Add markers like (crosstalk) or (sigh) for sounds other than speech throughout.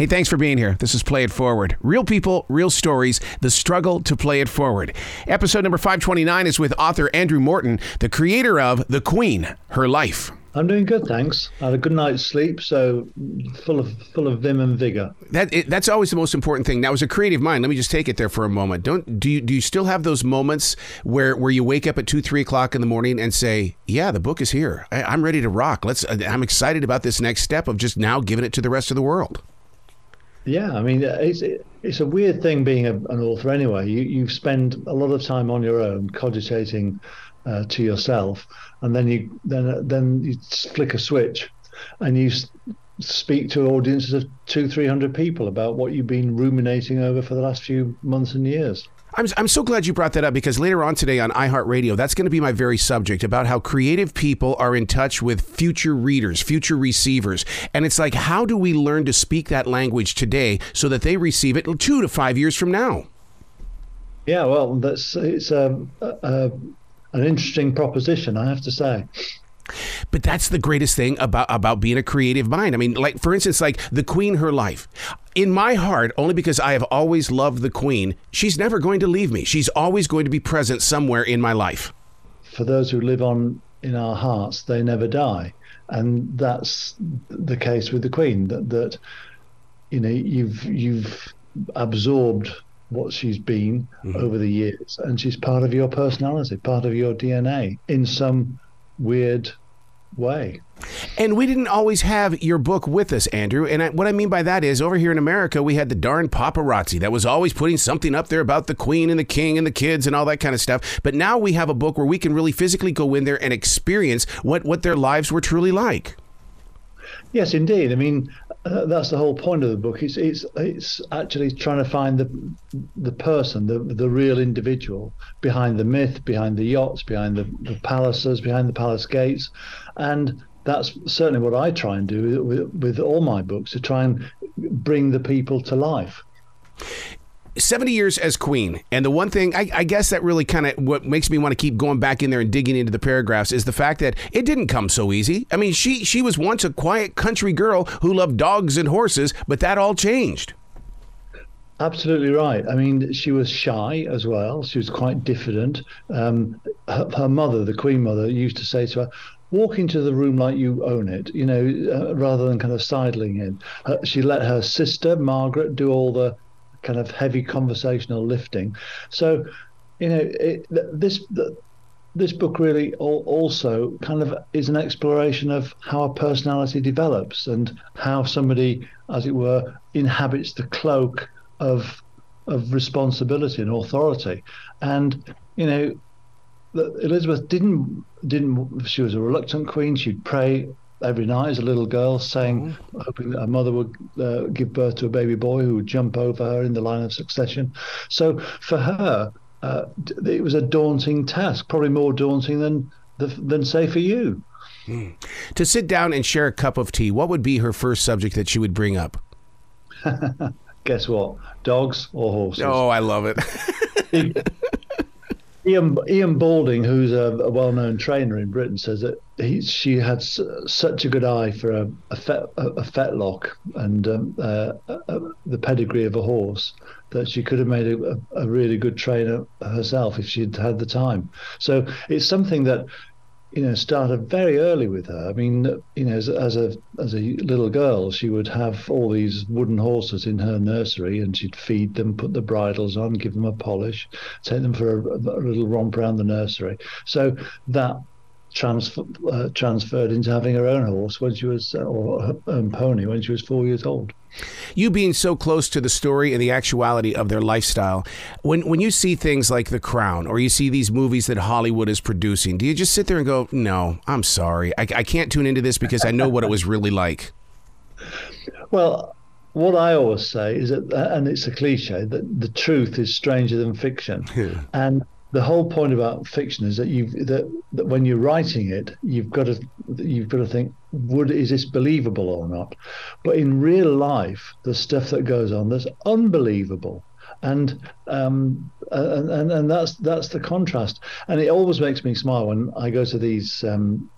Hey, thanks for being here. This is Play It Forward. Real people, real stories, the struggle to play it forward. Episode number 529 is with author Andrew Morton, the creator of The Queen, Her Life. I'm doing good, thanks. I had a good night's sleep, so full of full of vim and vigor. That it, that's always the most important thing. Now, as a creative mind, let me just take it there for a moment. Don't do you do you still have those moments where where you wake up at two three o'clock in the morning and say, "Yeah, the book is here. I, am ready to rock. Let's. I'm excited about this next step of just now giving it to the rest of the world." Yeah, I mean, it's it's a weird thing being a, an author anyway. You you spend a lot of time on your own, cogitating uh, to yourself, and then you then then you flick a switch, and you speak to audiences of two three hundred people about what you've been ruminating over for the last few months and years. I'm, I'm so glad you brought that up because later on today on iHeartRadio, that's going to be my very subject about how creative people are in touch with future readers, future receivers. And it's like, how do we learn to speak that language today so that they receive it two to five years from now? Yeah, well, that's it's a, a an interesting proposition, I have to say. But that's the greatest thing about about being a creative mind. I mean, like for instance, like the Queen, her life. In my heart, only because I have always loved the Queen, she's never going to leave me. She's always going to be present somewhere in my life. For those who live on in our hearts, they never die, and that's the case with the Queen. That that you know you've you've absorbed what she's been mm-hmm. over the years, and she's part of your personality, part of your DNA in some weird way. And we didn't always have your book with us, Andrew. And I, what I mean by that is, over here in America, we had the darn paparazzi that was always putting something up there about the queen and the king and the kids and all that kind of stuff. But now we have a book where we can really physically go in there and experience what, what their lives were truly like. Yes, indeed. I mean, that's the whole point of the book. It's it's it's actually trying to find the the person, the the real individual behind the myth, behind the yachts, behind the, the palaces, behind the palace gates, and that's certainly what I try and do with, with all my books to try and bring the people to life. 70 years as queen. And the one thing, I, I guess that really kind of what makes me want to keep going back in there and digging into the paragraphs is the fact that it didn't come so easy. I mean, she, she was once a quiet country girl who loved dogs and horses, but that all changed. Absolutely right. I mean, she was shy as well. She was quite diffident. Um, her, her, mother, the Queen Mother, used to say to her, walk into the room like you own it, you know, uh, rather than kind of sidling in. She let her sister, Margaret, do all the kind of heavy conversational lifting. So, you know, it, this this book really also kind of is an exploration of how a personality develops and how somebody, as it were, inhabits the cloak of of responsibility and authority. And you know, Elizabeth didn't didn't she was a reluctant queen. She'd pray every night as a little girl, saying, mm. hoping that her mother would uh, give birth to a baby boy who would jump over her in the line of succession. So for her, uh, it was a daunting task, probably more daunting than than say for you. Mm. To sit down and share a cup of tea, what would be her first subject that she would bring up? (laughs) Guess what? Dogs or horses? Oh, I love it. Ian Ian Balding, who's a, a, well-known trainer in Britain, says that he, she had such a good eye for a, a, fet, a, a fetlock and um, uh, uh, the pedigree of a horse that she could have made a really good trainer herself if she'd had the time. So it's something that you know, started very early with her. I mean, you know, as, as, a as a little girl, she would have all these wooden horses in her nursery, and she'd feed them, put the bridles on, give them a polish, take them for a, a little romp around the nursery. So that transfer, uh, transferred into having her own horse when she was, uh, or her own pony when she was four years old. You being so close to the story and the actuality of their lifestyle, when when you see things like The Crown or you see these movies that Hollywood is producing, do you just sit there and go, "No, I'm sorry, I, I can't tune into this because I know what it was really like"? Well, what I always say is that, and it's a cliche, that the truth is stranger than fiction, (laughs) and the whole point about fiction is that you've that, that when you're writing it, you've got to you've got to think, would is this believable or not? But in real life, the stuff that goes on that's unbelievable, and um, and, and and that's that's the contrast. And it always makes me smile when I go to these um,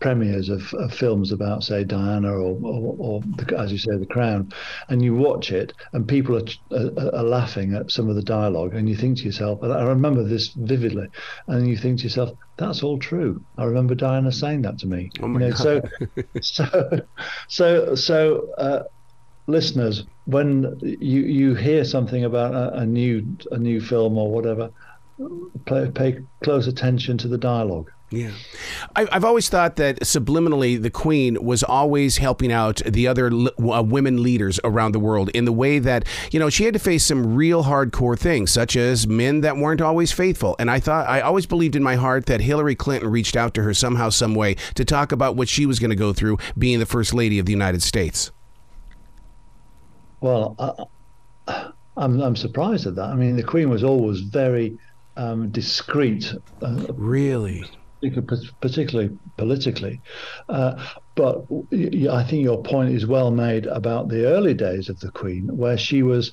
premieres of, of, films about, say, Diana or, or, or the, as you say, The Crown, and you watch it, and people are, are, are, laughing at some of the dialogue, and you think to yourself, I remember this vividly, and you think to yourself, that's all true. I remember Diana saying that to me. Oh my you know, God. So, (laughs) so, so, so. Uh, listeners, when you you hear something about a, a new a new film or whatever, pay, pay close attention to the dialogue. Yeah. I, have always thought that subliminally the Queen was always helping out the other uh, women leaders around the world in the way that, you know, she had to face some real hardcore things, such as men that weren't always faithful. And I thought, I always believed in my heart that Hillary Clinton reached out to her somehow, some way to talk about what she was going to go through being the First Lady of the United States. Well, I, I'm, I'm surprised at that. I mean, the Queen was always very um, discreet. Uh, really? Particularly politically. Uh, but I think your point is well made about the early days of the Queen, where she was,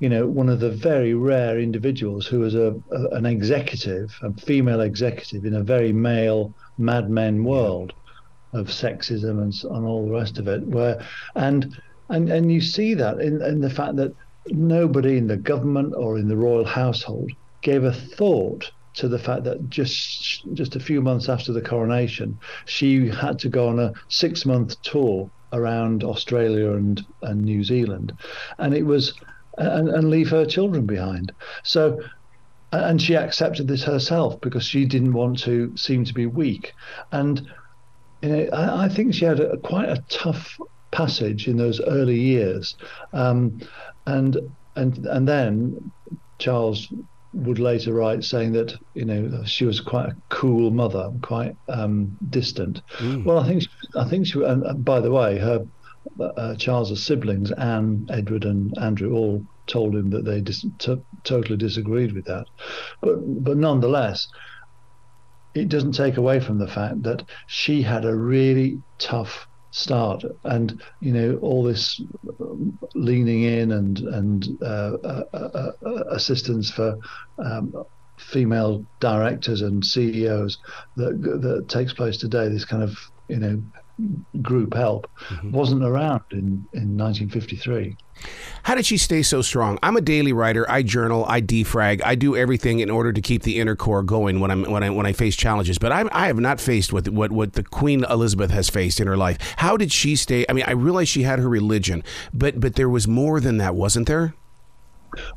you know, one of the very rare individuals who was a, a an executive, a female executive in a very male Mad Men world of sexism and, and all the rest of it. Where and and and you see that in, in the fact that nobody in the government or in the royal household gave a thought to the fact that just just a few months after the coronation, she had to go on a six month tour around Australia and, and New Zealand, and it was and, and leave her children behind. So and she accepted this herself because she didn't want to seem to be weak. And you know, I, I think she had a, quite a tough passage in those early years, um, and and and then Charles would later write saying that you know she was quite a cool mother, quite um, distant. Mm. Well, I think she, I think she. And by the way, her uh, Charles's siblings, Anne, Edward, and Andrew, all told him that they dis- t- totally disagreed with that. But but nonetheless, it doesn't take away from the fact that she had a really tough start and you know all this leaning in and and uh, uh, uh, uh assistance for um, female directors and CEOs that that takes place today this kind of you know group help mm-hmm. wasn't around in in 1953 how did she stay so strong? I'm a daily writer. I journal. I defrag. I do everything in order to keep the inner core going when I'm when I when I face challenges. But I, I have not faced what what what the Queen Elizabeth has faced in her life. How did she stay? I mean, I realize she had her religion, but but there was more than that, wasn't there?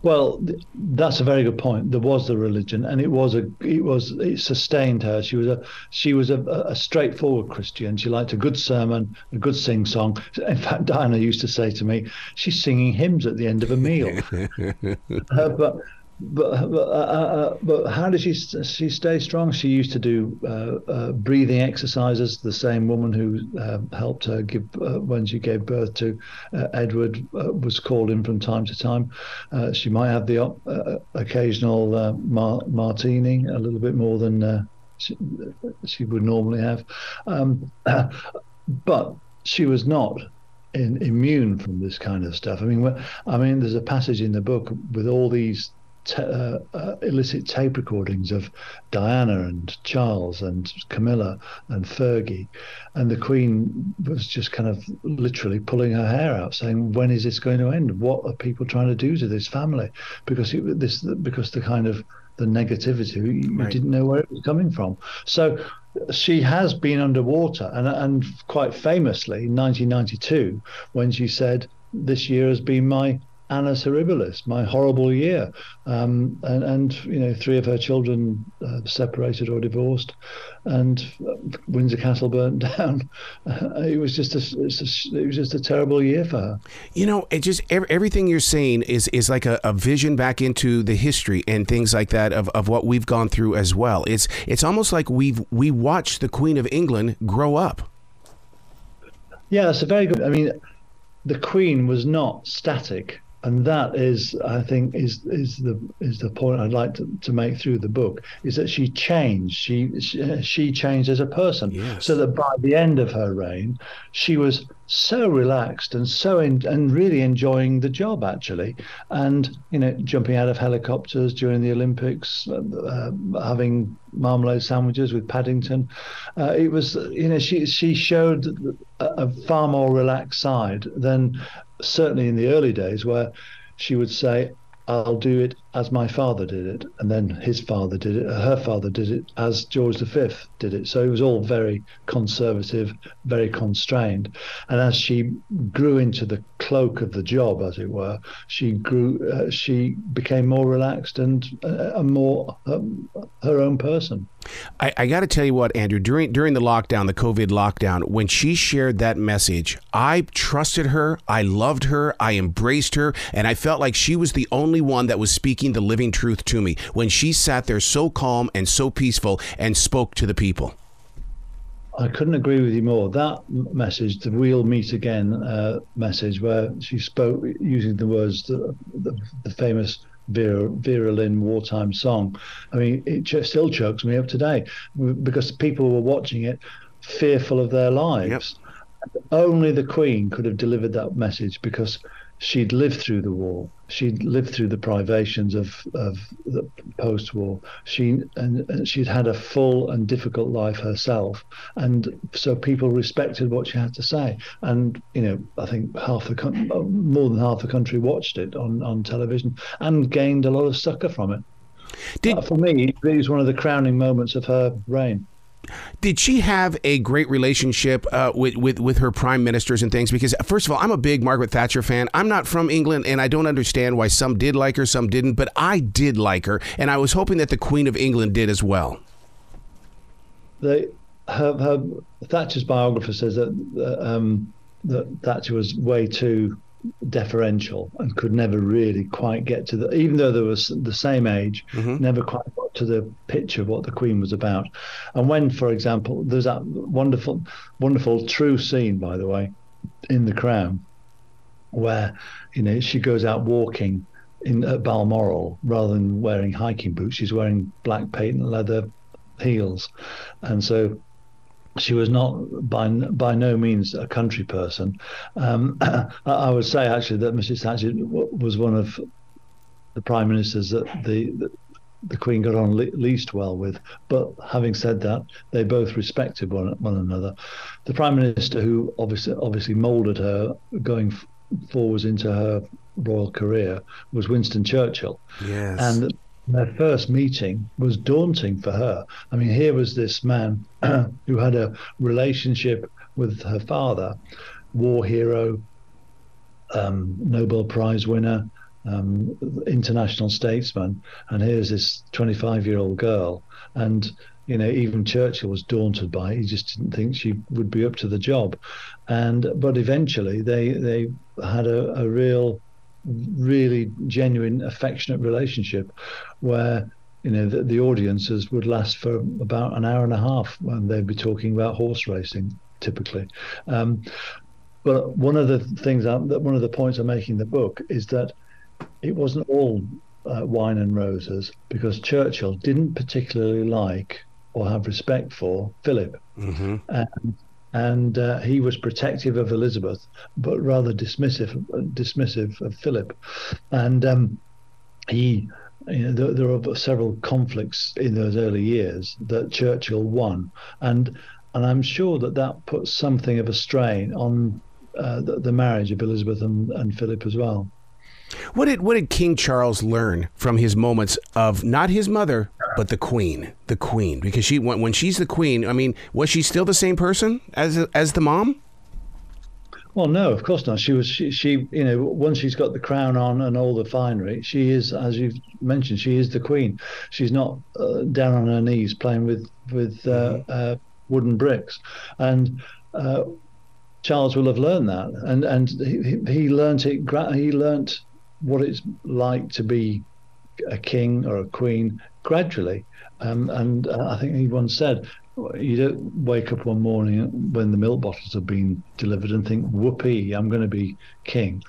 Well, that's a very good point. There was the religion, and it was a it was it sustained her. She was a she was a, a straightforward Christian. She liked a good sermon, a good sing song. (laughs) In fact, Diana used to say to me, "She's singing hymns at the end of a meal." (laughs) uh, but but but, uh, uh, but how did she she stay strong? She used to do uh, uh breathing exercises. The same woman who uh, helped her give uh, when she gave birth to Edward was called in from time to time. she might have the occasional mar- martini, a little bit more than she, she, would normally have, um, (clears throat) but she was not in, immune from this kind of stuff. I mean, I mean, there's a passage in the book with all these uh, uh, illicit tape recordings of Diana and Charles and Camilla and Fergie, and the Queen was just kind of literally pulling her hair out, saying, "When is this going to end? What are people trying to do to this family?" Because it, this because the kind of the negativity you right. didn't know where it was coming from. So she has been underwater, and and quite famously, in 1992, when she said, "This year has been my Annus Horribilis, my horrible year, um, and, and, you know three of her children uh, separated or divorced, and uh, Windsor Castle burnt (laughs) down. Uh, it was just a, a, it was just a terrible year for her. You know, it just everything you're saying is is like a, a, vision back into the history and things like that of, of what we've gone through as well. It's it's almost like we've we watched the Queen of England grow up. Yeah, that's a very good. I mean, the Queen was not static and that is i think is is the is the point i'd like to, to make through the book is that she changed she she, she changed as a person yes. so that by the end of her reign she was so relaxed and so in, and really enjoying the job actually. And you know jumping out of helicopters during the olympics uh, uh, having marmalade sandwiches with paddington uh, it was you know she she showed a, a far more relaxed side than certainly in the early days where she would say I'll do it as my father did it, and then his father did it, her father did it as George V did it. So it was all very conservative, very constrained. And as she grew into the cloak of the job, as it were, she grew, uh, she became more relaxed and uh, more um, her own person. I, I got to tell you what, Andrew. During during the lockdown, the COVID lockdown, when she shared that message, I trusted her. I loved her. I embraced her, and I felt like she was the only one that was speaking the living truth to me when she sat there so calm and so peaceful and spoke to the people. I couldn't agree with you more. That message, the "We'll meet again" uh, message, where she spoke using the words, the, the, the famous Vera, Vera Lynn wartime song. I mean, it just still chokes me up today because people were watching it fearful of their lives. Yep. Only the Queen could have delivered that message because she'd lived through the war. She'd lived through the privations of of the post-war. She and, and, she'd had a full and difficult life herself, and so people respected what she had to say. And you know, I think half the uh, more than half the country watched it on on television and gained a lot of succor from it. Did, uh, for me, it was one of the crowning moments of her reign. Did she have a great relationship uh, with, with with her prime ministers and things? Because first of all, I'm a big Margaret Thatcher fan. I'm not from England, and I don't understand why some did like her, some didn't. But I did like her, and I was hoping that the Queen of England did as well. The her, her Thatcher's biographer says that um, that Thatcher was way too deferential and could never really quite get to the even though there was the same age mm-hmm. never quite got to the pitch of what the queen was about. And when for example there's that wonderful wonderful true scene by the way in the crown where you know she goes out walking in at balmoral rather than wearing hiking boots. She's wearing black patent leather heels. And so she was not by by no means a country person. Um, (clears throat) I would say actually that Mrs. Thatcher was one of the prime ministers that the, the the Queen got on le- least well with. But having said that, they both respected one, one another. The Prime Minister, who obviously obviously moulded her going f- forwards into her royal career, was Winston Churchill. Yes. And their first meeting was daunting for her. I mean, here was this man (clears throat) who had a relationship with her father, war hero, um, Nobel Prize winner, um, international statesman, and here's this 25 year old girl. And, you know, even Churchill was daunted by it. He just didn't think she would be up to the job. And, but eventually they, they had a, a real really genuine, affectionate relationship where you know the, the, audiences would last for about an hour and a half when they'd be talking about horse racing typically. Um, but one of the things that one of the points I'm making in the book is that it wasn't all uh, wine and roses because Churchill didn't particularly like or have respect for Philip. Mm-hmm. And and uh, he was protective of Elizabeth, but rather dismissive dismissive of Philip, and um, he. You know, there, there were several conflicts in those early years that Churchill won, and and I'm sure that that puts something of a strain on uh, the, the, marriage of Elizabeth and, and Philip as well. What did what did King Charles learn from his moments of not his mother but the Queen, the Queen? Because she when, when she's the Queen, I mean, was she still the same person as as the mom? Well, no, of course not. She was she, she you know once she's got the crown on and all the finery, she is as you've mentioned, she is the Queen. She's not uh, down on her knees playing with with uh, mm-hmm. uh, wooden bricks, and. Uh, Charles will have learned that, and and he, he learned it. He learned what it's like to be a king or a queen gradually. Um, and uh, I think he once said, you don't wake up one morning when the milk bottles have been delivered and think, "Whoopee, I'm going to be king."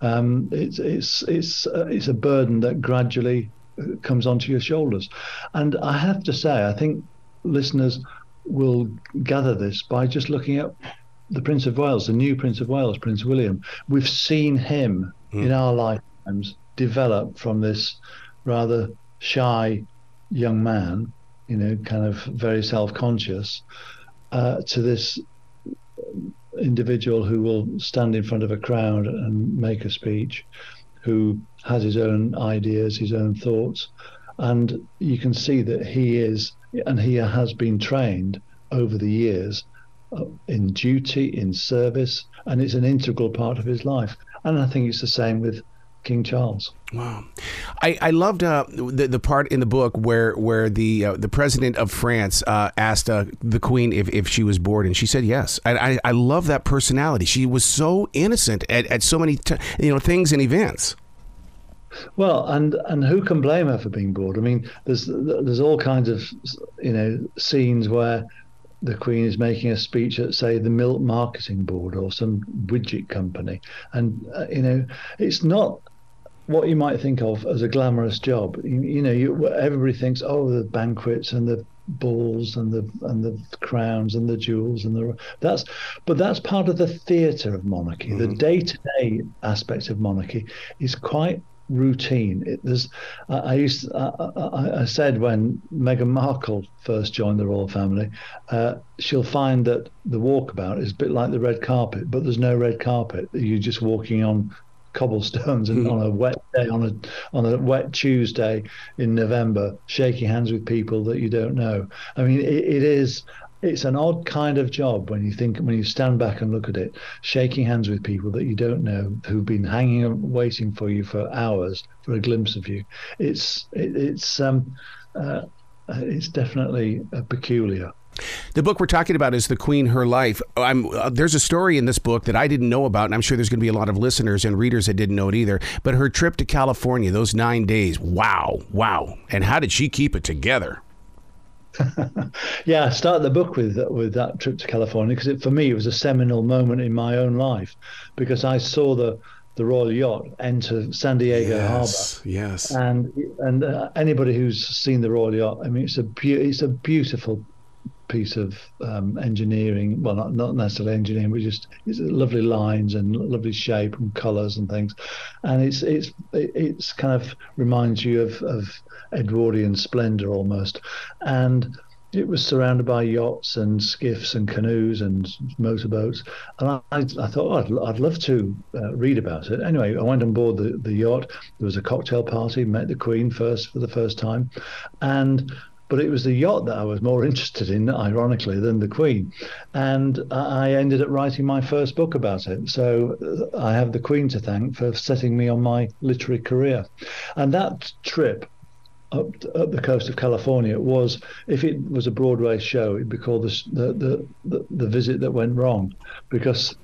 Um, it's it's it's uh, it's a burden that gradually uh, comes onto your shoulders, and I have to say, I think listeners will gather this by just looking at the Prince of Wales, the new Prince of Wales, Prince William. We've seen him mm. in our lifetimes develop from this rather shy young man, you know, kind of very self-conscious, uh, to this individual who will stand in front of a crowd and make a speech, who has his own ideas, his own thoughts, and you can see that he is, and he has been trained over the years uh, in duty, in service, and it's an integral part of his life. And I think it's the same with King Charles. Wow, I, I loved uh, the the part in the book where where the uh, the president of France uh, asked uh, the Queen if, if she was bored, and she said yes. I, I, I love that personality. She was so innocent at, at so many t- you know things and events. Well, and and who can blame her for being bored? I mean, there's there's all kinds of you know scenes where the Queen is making a speech at, say, the Milk Marketing Board or some widget company, and uh, you know, it's not what you might think of as a glamorous job. You, you know, you, everybody thinks, oh, the banquets and the balls and the and the crowns and the jewels and the that's but that's part of the theatre of monarchy. Mm-hmm. The day-to-day aspect of monarchy is quite routine. It, there's, I used, I, I, said when Meghan Markle first joined the royal family, uh, she'll find that the walkabout is a bit like the red carpet, but there's no red carpet. You're just walking on cobblestones and on a wet day on a on a wet Tuesday in November, shaking hands with people that you don't know. I mean, it, it is it's an odd kind of job when you think when you stand back and look at it shaking hands with people that you don't know who've been hanging and waiting for you for hours for a glimpse of you. It's it, it's um uh, it's definitely peculiar the book we're talking about is The Queen, Her Life. Uh, there's a story in this book that I didn't know about, and I'm sure there's going to be a lot of listeners and readers that didn't know it either. But her trip to California, those nine days, wow, wow. And how did she keep it together? (laughs) yeah, I started the book with with that trip to California because for me it was a seminal moment in my own life because I saw the the Royal Yacht enter San Diego yes, Harbor. Yes. And and uh, anybody who's seen the Royal Yacht, I mean, it's a be- it's a beautiful piece of um, engineering. Well, not not necessarily engineering, but just lovely lines and lovely shape and colours and things. And it's it's it's kind of reminds you of of Edwardian splendour almost, and it was surrounded by yachts and skiffs and canoes and motorboats. And I, I thought, oh, I'd, I'd love to uh, read about it. Anyway, I went on board the, the yacht. There was a cocktail party, met the Queen first for the first time. And but it was the yacht that I was more (laughs) interested in, ironically, than the Queen. And I ended up writing my first book about it. So uh, I have the Queen to thank for setting me on my literary career. And that trip up, up the coast of California was, if it was a Broadway show, it'd be called the, the, the, the visit that went wrong, because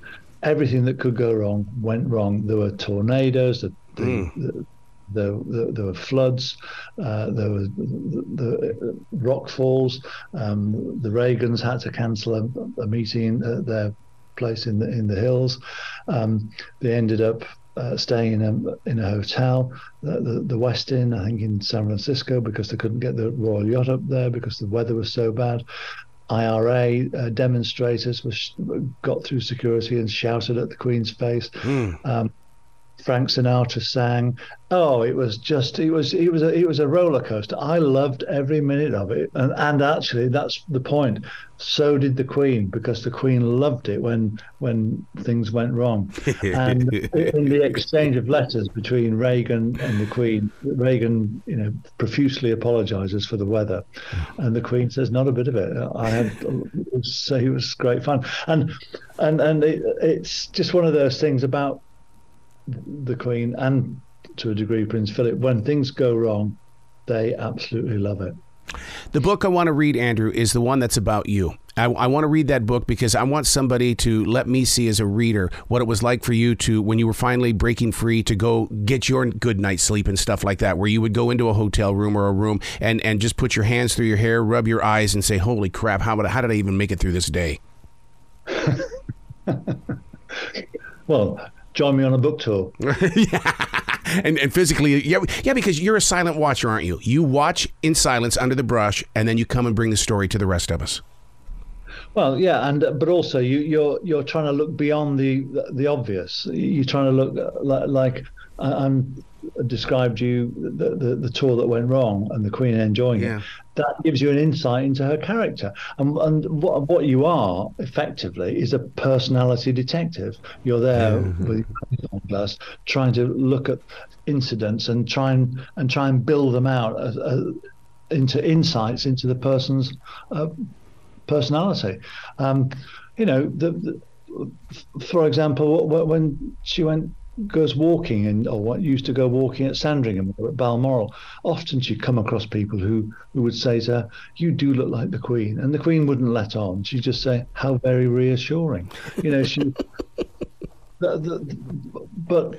everything that could go wrong went wrong. There were tornadoes, the, mm. The, there, there, there, were floods, uh, there were the, the rock falls. Um, the Reagans had to cancel a, a meeting at their place in the in the hills. Um, they ended up uh, staying in a in a hotel, the, the, the Westin, I think in San Francisco, because they couldn't get the Royal Yacht up there because the weather was so bad. IRA uh, demonstrators was, got through security and shouted at the Queen's face. Mm. Um, Frank Sinatra sang. Oh, it was just it was it was a it was a roller coaster. I loved every minute of it, and and actually that's the point. So did the Queen because the Queen loved it when when things went wrong. (laughs) and in the exchange of letters between Reagan and the Queen, Reagan you know profusely apologizes for the weather, and the Queen says not a bit of it. I had say it was great fun, and and and it, it's just one of those things about the Queen and to a degree Prince Philip, when things go wrong, they absolutely love it. The book I want to read, Andrew, is the one that's about you. I, I, want to read that book because I want somebody to let me see as a reader what it was like for you to, when you were finally breaking free, to go get your good night's sleep and stuff like that, where you would go into a hotel room or a room and, and just put your hands through your hair, rub your eyes, and say, Holy crap, how, how did I even make it through this day? (laughs) well, join me on a book tour. (laughs) yeah. And, and physically, yeah, yeah, because you're a silent watcher, aren't you? You watch in silence under the brush, and then you come and bring the story to the rest of us. Well, yeah, and uh, but also you, you're you're trying to look beyond the the obvious. You're trying to look uh, like, like I'm described you the, the, the tour that went wrong and the Queen enjoying yeah. it. That gives you an insight into her character. And, and what, what you are effectively is a personality detective. You're there mm-hmm. with your glass, trying to look at incidents and try and and try and build them out as, as, into insights into the person's uh, personality. Um, you know, the, the, for example, when she went goes walking and or used to go walking at Sandringham or at Balmoral, often she'd come across people who, who would say to her, You do look like the Queen. And the Queen wouldn't let on. She'd just say, How very reassuring. You know, she (laughs) the, the, but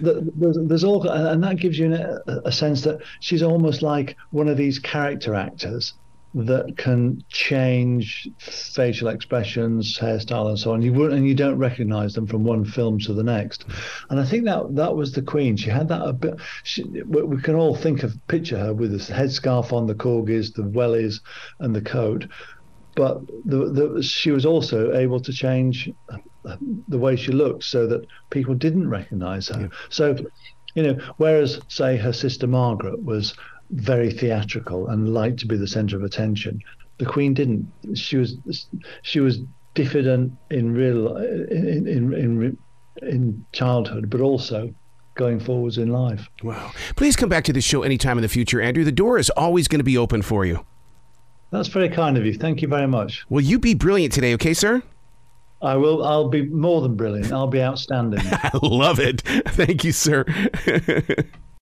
the, there's, there's all, and that gives you a, a sense that she's almost like one of these character actors that can change facial expressions, hairstyle, and so on. You wouldn't, and you don't recognise them from one film to the next. And I think that that was the Queen. She had that a bit. She, we can all think of picture her with this headscarf on, the corgis, the wellies, and the coat. But the, the, she was also able to change the way she looked so that people didn't recognise her. Yeah. So, you know, whereas say her sister Margaret was very theatrical and liked to be the centre of attention. The Queen didn't. She was she was diffident in real in in in, in childhood, but also going forwards in life. Wow! Please come back to the show anytime in the future, Andrew. The door is always going to be open for you. That's very kind of you. Thank you very much. Will you be brilliant today, okay, sir? I will. I'll be more than brilliant. I'll be outstanding. (laughs) I love it. Thank you, sir. (laughs)